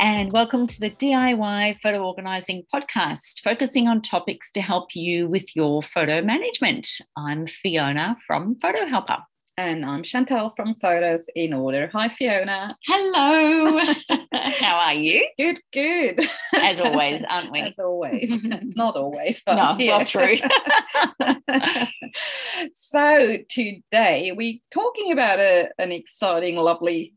and welcome to the DIY Photo Organising Podcast, focusing on topics to help you with your photo management. I'm Fiona from Photo Helper. And I'm Chantal from Photos in Order. Hi, Fiona. Hello. How are you? Good, good. As always, aren't we? As always. Not always, but no, yeah. not true. so today we're talking about a, an exciting, lovely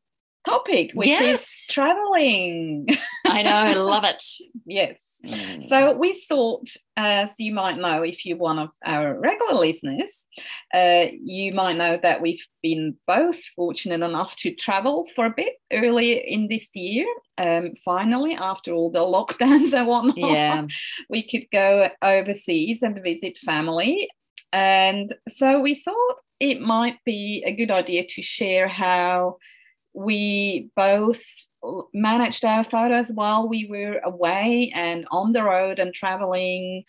topic, which yes. is traveling. I know, I love it. yes. Mm. So we thought, as you might know, if you're one of our regular listeners, uh, you might know that we've been both fortunate enough to travel for a bit earlier in this year. Um, finally, after all the lockdowns and whatnot, yeah. we could go overseas and visit family. And so we thought it might be a good idea to share how we both managed our photos while we were away and on the road and traveling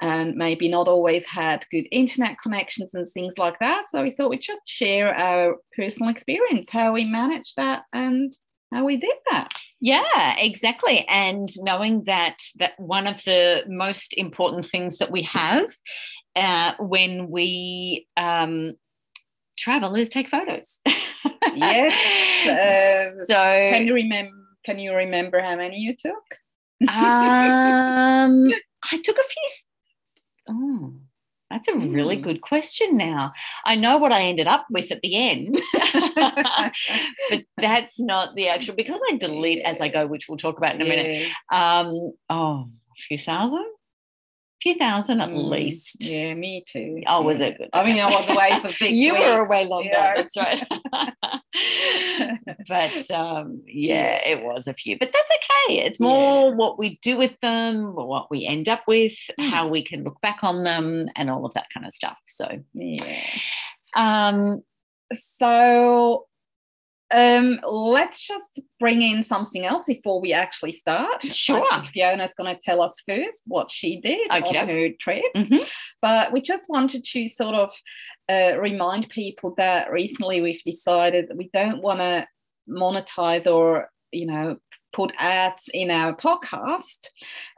and maybe not always had good internet connections and things like that. So we thought we'd just share our personal experience how we managed that and how we did that. Yeah exactly. And knowing that that one of the most important things that we have uh, when we um, travel is take photos yes. Uh, so can you remember? Can you remember how many you took? um, I took a few. Oh, that's a really mm. good question. Now I know what I ended up with at the end, but that's not the actual because I delete yeah. as I go, which we'll talk about in a yeah. minute. Um, oh, a few thousand few thousand at mm, least. Yeah, me too. Oh, was it good? I mean, I was away for six you weeks. were away longer, yeah. that's right. but um, yeah, it was a few. But that's okay. It's more yeah. what we do with them, what we end up with, mm. how we can look back on them, and all of that kind of stuff. So, yeah. Um, so um, let's just bring in something else before we actually start. Sure. Fiona's going to tell us first what she did okay. on her trip. Mm-hmm. But we just wanted to sort of uh, remind people that recently we've decided that we don't want to monetize or you know put ads in our podcast.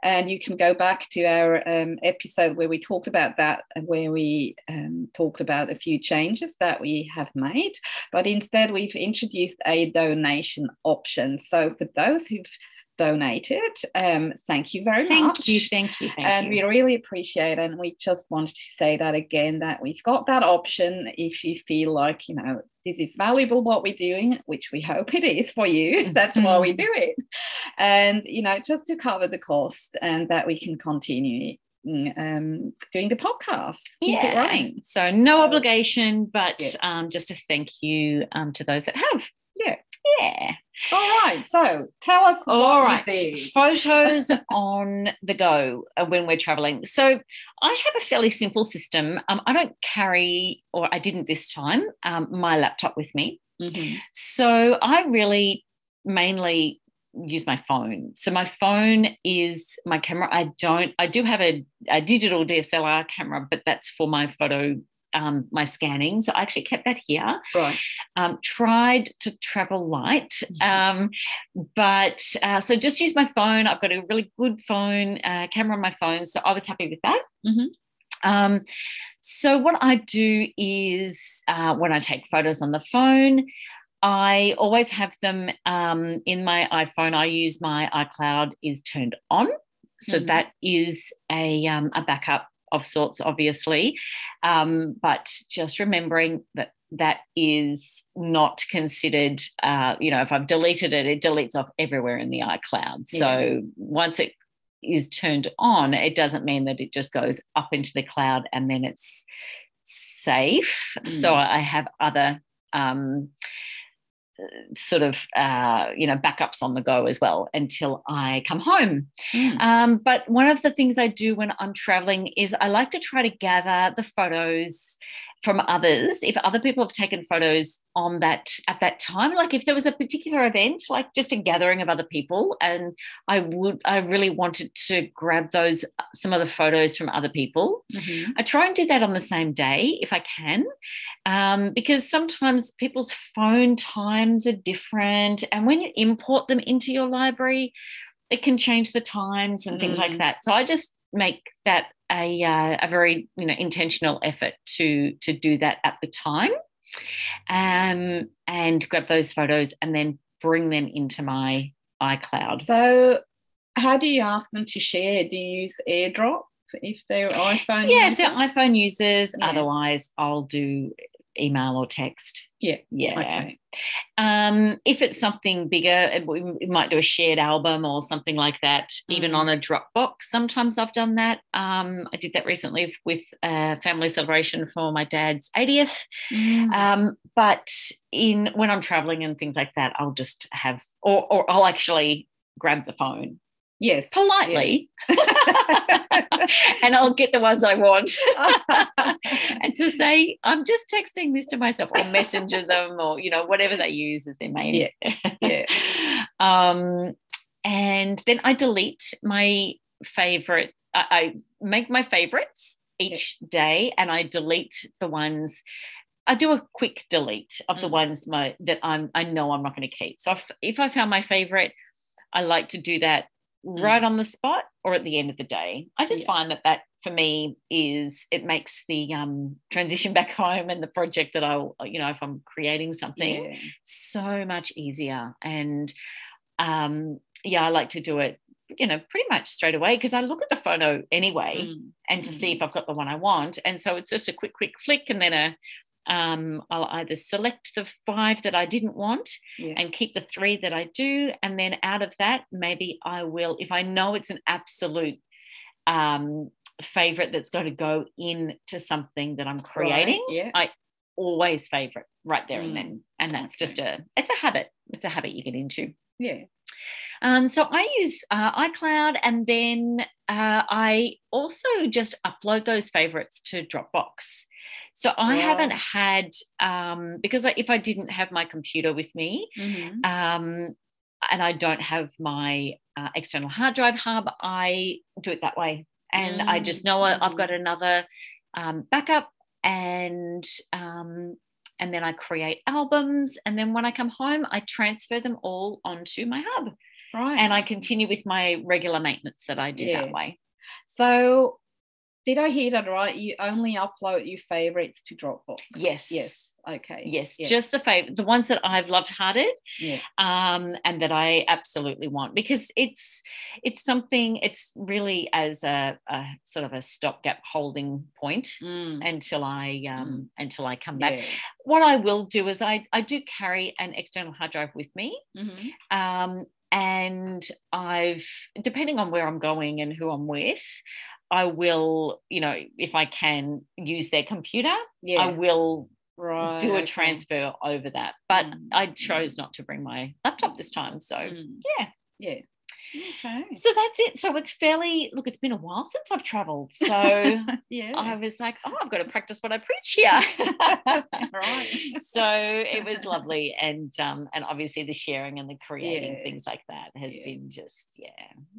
And you can go back to our um, episode where we talked about that, where we um, talked about a few changes that we have made. But instead, we've introduced a donation option. So for those who've donated. Um, thank you very thank much. You, thank you, thank and you. we really appreciate it. And we just wanted to say that again that we've got that option if you feel like, you know, this is valuable what we're doing, which we hope it is for you. That's why we do it. And, you know, just to cover the cost and that we can continue um, doing the podcast. Keep yeah. it running. So no obligation, but yeah. um, just a thank you um, to those that have. Yeah. All right. So tell us. All right. Photos on the go uh, when we're traveling. So I have a fairly simple system. Um, I don't carry, or I didn't this time, um, my laptop with me. Mm-hmm. So I really mainly use my phone. So my phone is my camera. I don't, I do have a, a digital DSLR camera, but that's for my photo um, my scanning. So I actually kept that here. Right. Um, tried to travel light, mm-hmm. um, but uh, so just use my phone. I've got a really good phone uh, camera on my phone, so I was happy with that. Mm-hmm. Um, so what I do is uh, when I take photos on the phone. I always have them um, in my iPhone. I use my iCloud is turned on, so mm-hmm. that is a um, a backup of sorts, obviously. Um, but just remembering that that is not considered, uh, you know, if I've deleted it, it deletes off everywhere in the iCloud. Yeah. So once it is turned on, it doesn't mean that it just goes up into the cloud and then it's safe. Mm. So I have other um, sort of uh, you know backups on the go as well until I come home. Mm. Um, but one of the things I do when I'm traveling is I like to try to gather the photos from others if other people have taken photos on that at that time like if there was a particular event like just a gathering of other people and i would i really wanted to grab those some of the photos from other people mm-hmm. i try and do that on the same day if i can um, because sometimes people's phone times are different and when you import them into your library it can change the times and things mm. like that so i just make that a, uh, a very you know intentional effort to to do that at the time um, and grab those photos and then bring them into my iCloud. So, how do you ask them to share? Do you use AirDrop if they're iPhone? Yeah, users? if they're iPhone users. Yeah. Otherwise, I'll do email or text. Yeah. Yeah. Okay. Um, if it's something bigger, we might do a shared album or something like that, mm. even on a Dropbox. Sometimes I've done that. Um, I did that recently with a family celebration for my dad's 80th. Mm. Um, but in when I'm traveling and things like that, I'll just have, or, or I'll actually grab the phone Yes. Politely. Yes. and I'll get the ones I want. and to say, I'm just texting this to myself or messenger them or, you know, whatever they use as their main. Yeah. yeah. um, and then I delete my favorite, I, I make my favorites each yeah. day and I delete the ones I do a quick delete of the mm. ones my, that I'm I know I'm not going to keep. So if, if I found my favorite, I like to do that. Right on the spot or at the end of the day. I just yeah. find that that for me is it makes the um, transition back home and the project that I'll, you know, if I'm creating something yeah. so much easier. And um, yeah, I like to do it, you know, pretty much straight away because I look at the photo anyway mm. and to mm. see if I've got the one I want. And so it's just a quick, quick flick and then a, um, I'll either select the five that I didn't want yeah. and keep the three that I do. And then out of that, maybe I will, if I know it's an absolute um, favorite that's going to go into something that I'm creating, right. yeah. I always favorite right there mm. and then. And that's okay. just a, it's a habit. It's a habit you get into. Yeah. Um, so I use uh, iCloud and then uh, I also just upload those favorites to Dropbox. So I haven't had um, because if I didn't have my computer with me, mm-hmm. um, and I don't have my uh, external hard drive hub, I do it that way, and mm-hmm. I just know mm-hmm. I've got another um, backup, and um, and then I create albums, and then when I come home, I transfer them all onto my hub, right? And I continue with my regular maintenance that I do yeah. that way. So did I hear that right? You only upload your favorites to Dropbox. Yes. Yes. Okay. Yes. Yeah. Just the favorite, the ones that I've loved hearted, yeah. um, and that I absolutely want because it's it's something. It's really as a, a sort of a stopgap holding point mm. until I um, mm. until I come back. Yeah. What I will do is I I do carry an external hard drive with me. Mm-hmm. Um, and I've, depending on where I'm going and who I'm with, I will, you know, if I can use their computer, yeah. I will right, do a okay. transfer over that. But mm. I chose not to bring my laptop this time. So, mm. yeah. Yeah. Okay. So that's it. So it's fairly look, it's been a while since I've traveled. So yeah. I was like, oh, I've got to practice what I preach here. right. So it was lovely. And um, and obviously the sharing and the creating yeah. things like that has yeah. been just, yeah,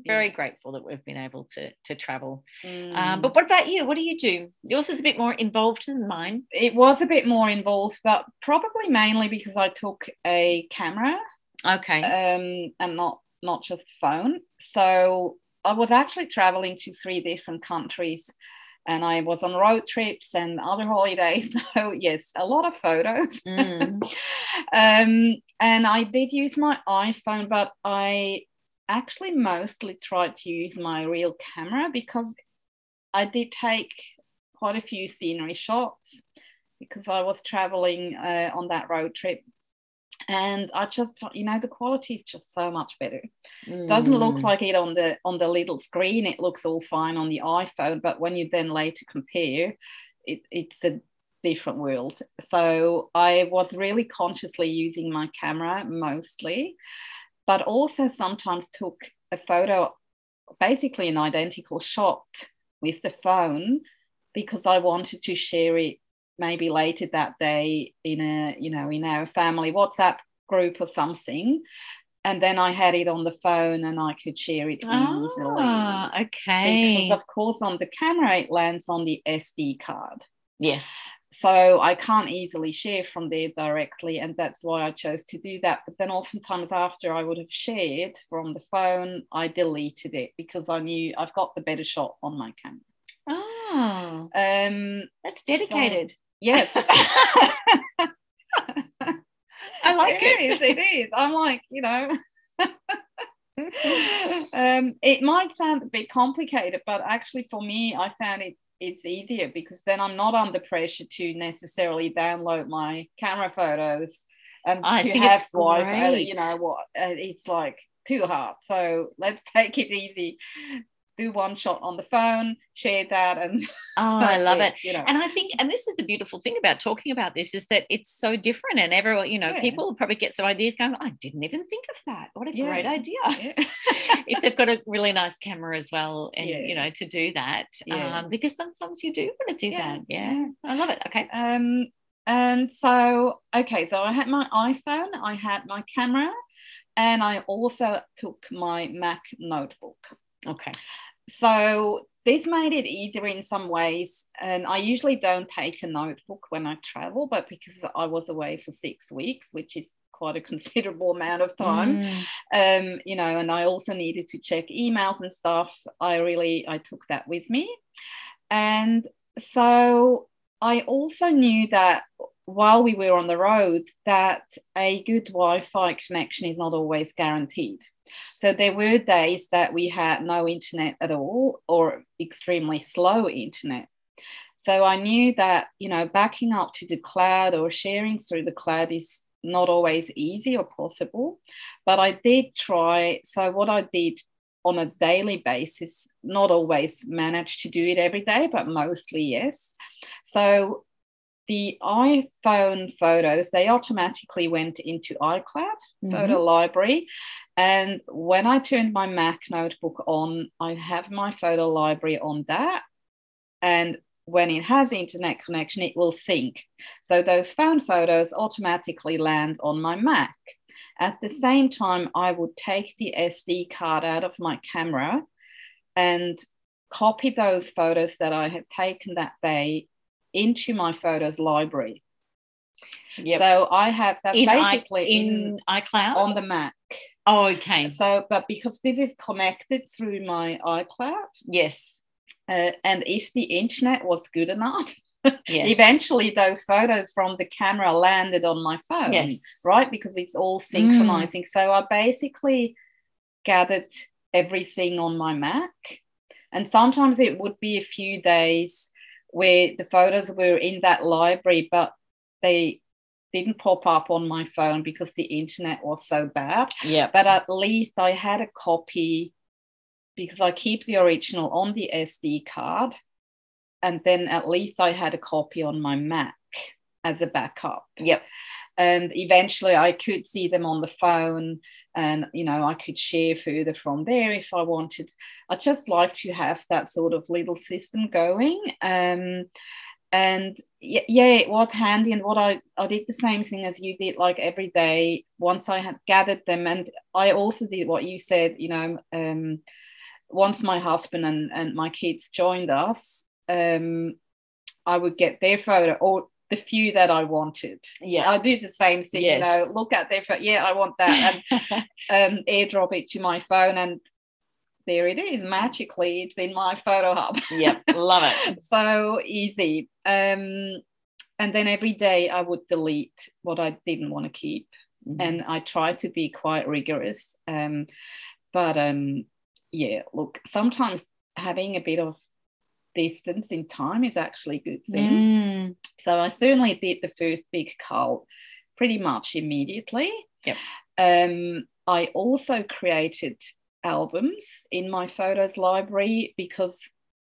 very yeah. grateful that we've been able to to travel. Mm. Um, but what about you? What do you do? Yours is a bit more involved than mine. It was a bit more involved, but probably mainly because I took a camera. Okay. Um, and not not just phone. So I was actually traveling to three different countries and I was on road trips and other holidays. So, yes, a lot of photos. Mm. um, and I did use my iPhone, but I actually mostly tried to use my real camera because I did take quite a few scenery shots because I was traveling uh, on that road trip and I just you know the quality is just so much better. Mm. Doesn't look mm. like it on the on the little screen. It looks all fine on the iPhone, but when you then later compare, it, it's a different world. So I was really consciously using my camera mostly, but also sometimes took a photo, basically an identical shot with the phone because I wanted to share it maybe later that day in a you know in our family WhatsApp group or something. And then I had it on the phone and I could share it easily. Ah, okay. Because of course on the camera it lands on the SD card. Yes. So I can't easily share from there directly, and that's why I chose to do that. But then oftentimes after I would have shared from the phone, I deleted it because I knew I've got the better shot on my camera. Oh, Um, that's dedicated. Yes. I like it it. is, it is. I'm like, you know. um, it might sound a bit complicated, but actually for me, I found it it's easier because then I'm not under pressure to necessarily download my camera photos and I to have Wi-Fi. You know what? Uh, it's like too hard. So let's take it easy. Do one shot on the phone, share that, and Oh, I love it. You know, And I think, and this is the beautiful thing about talking about this is that it's so different, and everyone, you know, Yeah. people probably get some ideas going. I didn't even think of that. What a great idea! Yeah. if they've got a really nice camera as well, and Yeah. you know, to do that, Yeah. um, because sometimes you do want to do Yeah. that. Yeah, I love it. Okay. Um, and so, okay, so I had my iPhone, I had my camera, and I also took my Mac notebook. Okay. So this made it easier in some ways. And I usually don't take a notebook when I travel, but because I was away for six weeks, which is quite a considerable amount of time, Mm. um, you know, and I also needed to check emails and stuff. I really I took that with me, and so I also knew that while we were on the road, that a good Wi-Fi connection is not always guaranteed. So there were days that we had no internet at all or extremely slow internet. So I knew that, you know, backing up to the cloud or sharing through the cloud is not always easy or possible. But I did try. So what I did on a daily basis, not always managed to do it every day, but mostly yes. So the iPhone photos, they automatically went into iCloud Mhm. photo library. And when I turned my Mac notebook on, I have my photo library on that. And when it has internet connection, it will sync. So those phone photos automatically land on my Mac. At the same time, I would take the SD card out of my camera and copy those photos that I had taken that day into my photos library. Yep. So I have that's in, I, basically in, in, iCloud. on the Mac. oh, okay. So, but because this is connected through my iCloud, Yes. uh, and if the internet was good enough, Yes. eventually those photos from the camera landed on my phone, Yes. right? Because it's all synchronizing. So I basically gathered everything on my Mac, and sometimes it would be a few days where the photos were in that library, but they didn't pop up on my phone because the internet was so bad Yeah. but at least I had a copy because I keep the original on the SD card. And then at least I had a copy on my Mac as a backup. Yep. And eventually I could see them on the phone and, you know, I could share further from there if I wanted. I just like to have that sort of little system going. Um, and yeah, it was handy. And what I, I did the same thing as you did, like every day, once I had gathered them. And I also did what you said, you know, um, once my husband and, and my kids joined us, um, I would get their photo or the few that I wanted. Yeah. I do the same thing, you know, look at their photo. Yeah, I want that. And um, airdrop it to my phone. And there it is. Magically, it's in my photo hub. yep. Love it. so easy. Um, and then every day I would delete what I didn't want to keep. Mm-hmm. And I tried to be quite rigorous. Um, but um, yeah, look, sometimes having a bit of distance in time is actually a good thing. Mm. So I certainly did the first big cull pretty much immediately. Yep. Um, I also created albums in my photos library because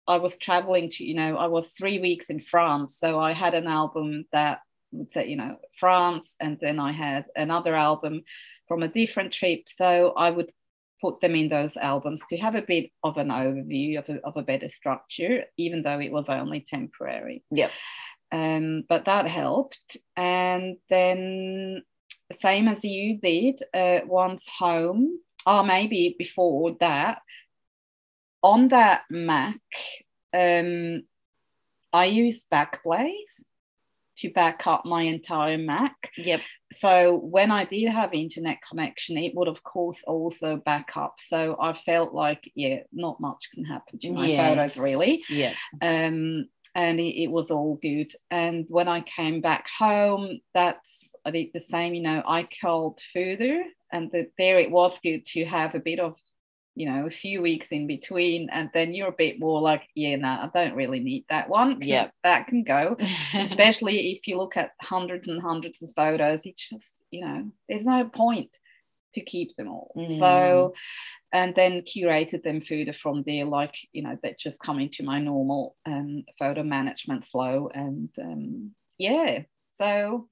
I was traveling to, you know, I was three weeks in France. So I had an album that would say, you know, France, and then I had another album from a different trip. So I would put them in those albums to have a bit of an overview of a, of a better structure, even though it was only temporary. Yeah. Um, but that helped. And then, same as you did, uh, once home, or maybe before that, on that Mac, um, I used Backblaze to back up my entire Mac. Yep. So when I did have internet connection, it would of course also back up. So I felt like, yeah, not much can happen to my yes. photos really. Yeah. Um, and it, it, was all good. And when I came back home, that's I did the same. You know, I called further, and the, there it was good to have a bit of you know a few weeks in between and then you're a bit more like yeah no nah, i don't really need that one. Yeah that can go especially if you look at hundreds and hundreds of photos it's just you know there's no point to keep them all. Mm. so and then curated them further from there like you know that just come into my normal um, photo management flow and um, yeah so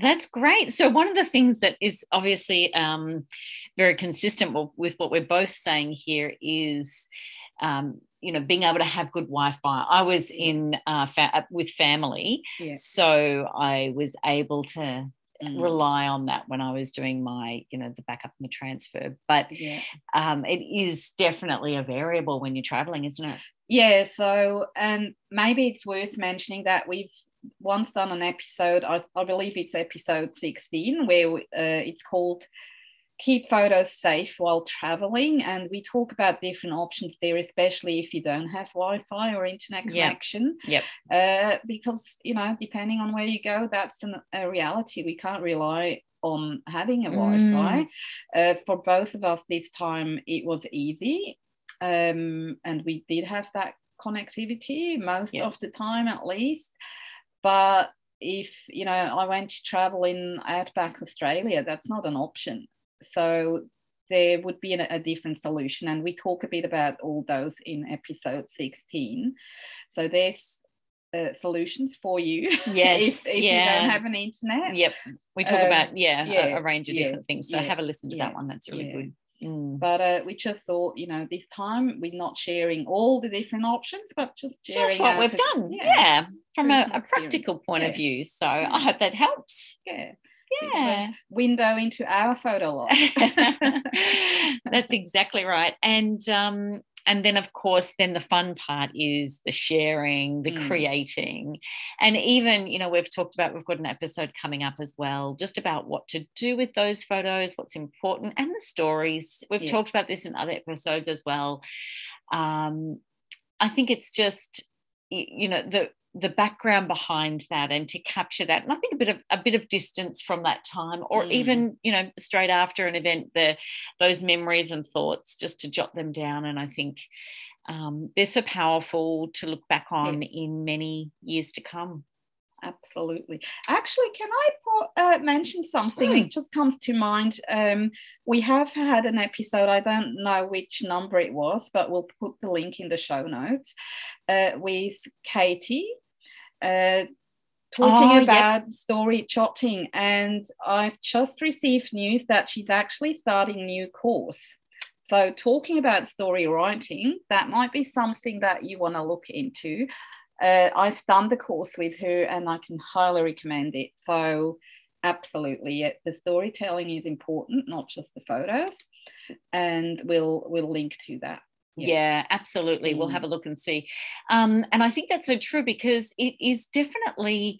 that's great. So, one of the things that is obviously um, very consistent with what we're both saying here is, um, you know, being able to have good Wi-Fi. I was in uh, fa- uh, with family, yeah. so I was able to mm. rely on that when I was doing my, you know, the backup and the transfer. But yeah. um, it is definitely a variable when you're traveling, isn't it? Yeah. So, and maybe it's worth mentioning that we've once done an episode, I, I believe it's episode 16, where uh, it's called Keep Photos Safe While Traveling. And we talk about different options there, especially if you don't have Wi Fi or internet connection. Yep. Uh, because, you know, depending on where you go, that's an, a reality. We can't rely on having a Wi-Fi. Mm. Uh, for both of us this time, it was easy, um, and we did have that connectivity most yep. of the time, at least. But if you know I went to travel in outback Australia, that's not an option. So there would be a, a, different solution, and we talk a bit about all those in episode 16. So there's uh, solutions for you. Yes, if, if yeah. you don't have an internet. Yep, we talk um, about yeah, yeah, a, a, range of yeah, different things. So have a listen to that one. That's really good. Mm. But uh, we just thought, you know, this time we're not sharing all the different options, but just sharing just what we've done. Yeah, yeah from a, a, practical point yeah. of view. So I hope that helps. Yeah. Yeah. Window into our photo lot. That's exactly right. And um, and then of course then the fun part is the sharing the mm. creating and even you know we've talked about we've got an episode coming up as well just about what to do with those photos what's important and the stories we've yeah. talked about this in other episodes as well um, i think it's just you know the the background behind that and to capture that and i think a bit of a bit of distance from that time or mm. even you know straight after an event the those memories and thoughts just to jot them down and i think um, they're so powerful to look back on yeah. in many years to come absolutely. Actually can i uh, mention something? Mm. it just comes to mind. Um, we have had an episode i don't know which number it was but we'll put the link in the show notes uh, with katie uh, talking oh, about yep. story jotting and i've just received news that she's actually starting a new course. So talking about story writing that might be something that you want to look into uh, I've done the course with her and I can highly recommend it. So, absolutely, the storytelling is important, not just the photos. And we'll we'll link to that. Yeah, yeah absolutely. Mm. We'll have a look and see. Um, and I think that's so true because it is definitely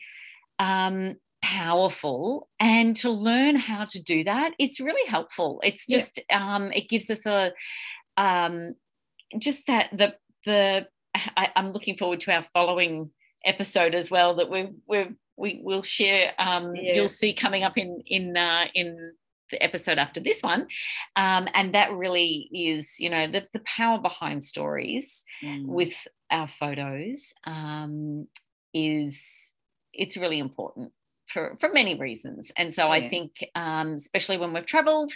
um, powerful and to learn how to do that it's really helpful it's just yeah. um it gives us a um just that the the I, am looking forward to our following episode as well that we we we will share. Um, yes. You'll see coming up in in uh, in the episode after this one, um, and that really is you know the the power behind stories mm. with our photos um, is it's really important for, for many reasons. And so yeah. I think, um, especially when we've traveled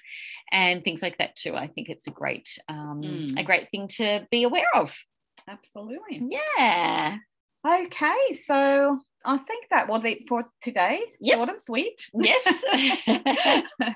and things like that too, I think it's a great, um, mm. a great thing to be aware of. Absolutely. Yeah. Okay, so I think that was it for today. Yep. Short and sweet. Yes.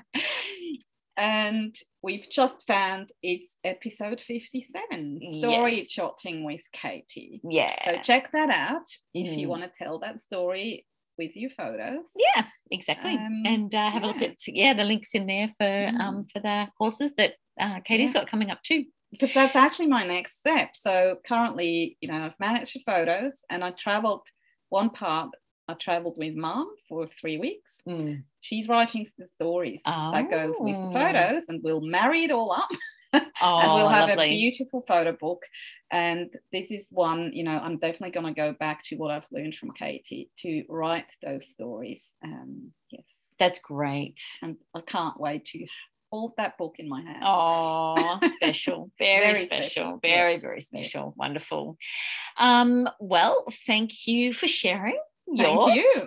and we've just found it's episode 57 story yes. jotting with katie yeah so check that out if mm. you want to tell that story with your photos yeah exactly um, and uh, have yeah. a look at yeah the links in there for mm. um for the courses that uh, katie's yeah. got coming up too because that's actually my next step so currently you know i've managed the photos and i traveled one part I traveled with mom for three weeks. Mm. She's writing the stories oh. that goes with the oh. photos, and we'll marry it all up. oh, and we'll have lovely. a beautiful photo book. And this is one, you know, I'm definitely going to go back to what I've learned from Katie to write those stories. Um, yes, that's great, and I can't wait to hold that book in my hand. Oh, special, very, very special, special, very, yeah. very special, yeah. wonderful. Um, well, thank you for sharing. Thank you.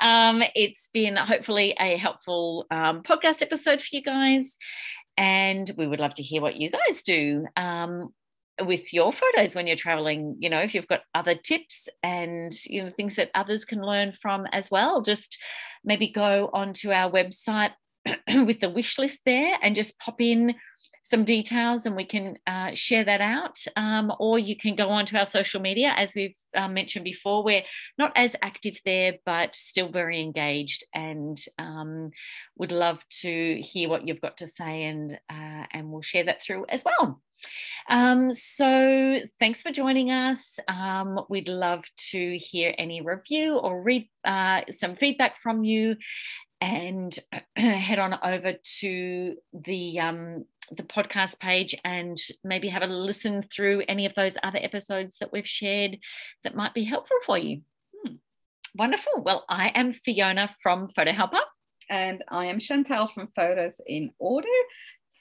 um, it's been hopefully a helpful um, podcast episode for you guys. And we would love to hear what you guys do um, with your photos when you're traveling. You know, if you've got other tips and, you know, things that others can learn from as well, just maybe go onto our website with the wish list there and just pop in some details and we can uh, share that out. Um, or you can go on to our social media. As we've uh, mentioned before, we're not as active there, but still very engaged and um, would love to hear what you've got to say and, uh, and we'll share that through as well. Um, so thanks for joining us. Um, we'd love to hear any review or read uh, some feedback from you and head on over to the um, the podcast page and maybe have a listen through any of those other episodes that we've shared that might be helpful for you. Hmm. Wonderful. Well, I am Fiona from Photo Helper. And I am Chantal from Photos in Order.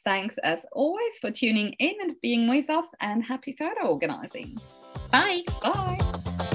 Thanks as always for tuning in and being with us, and happy photo organizing. Bye. Bye.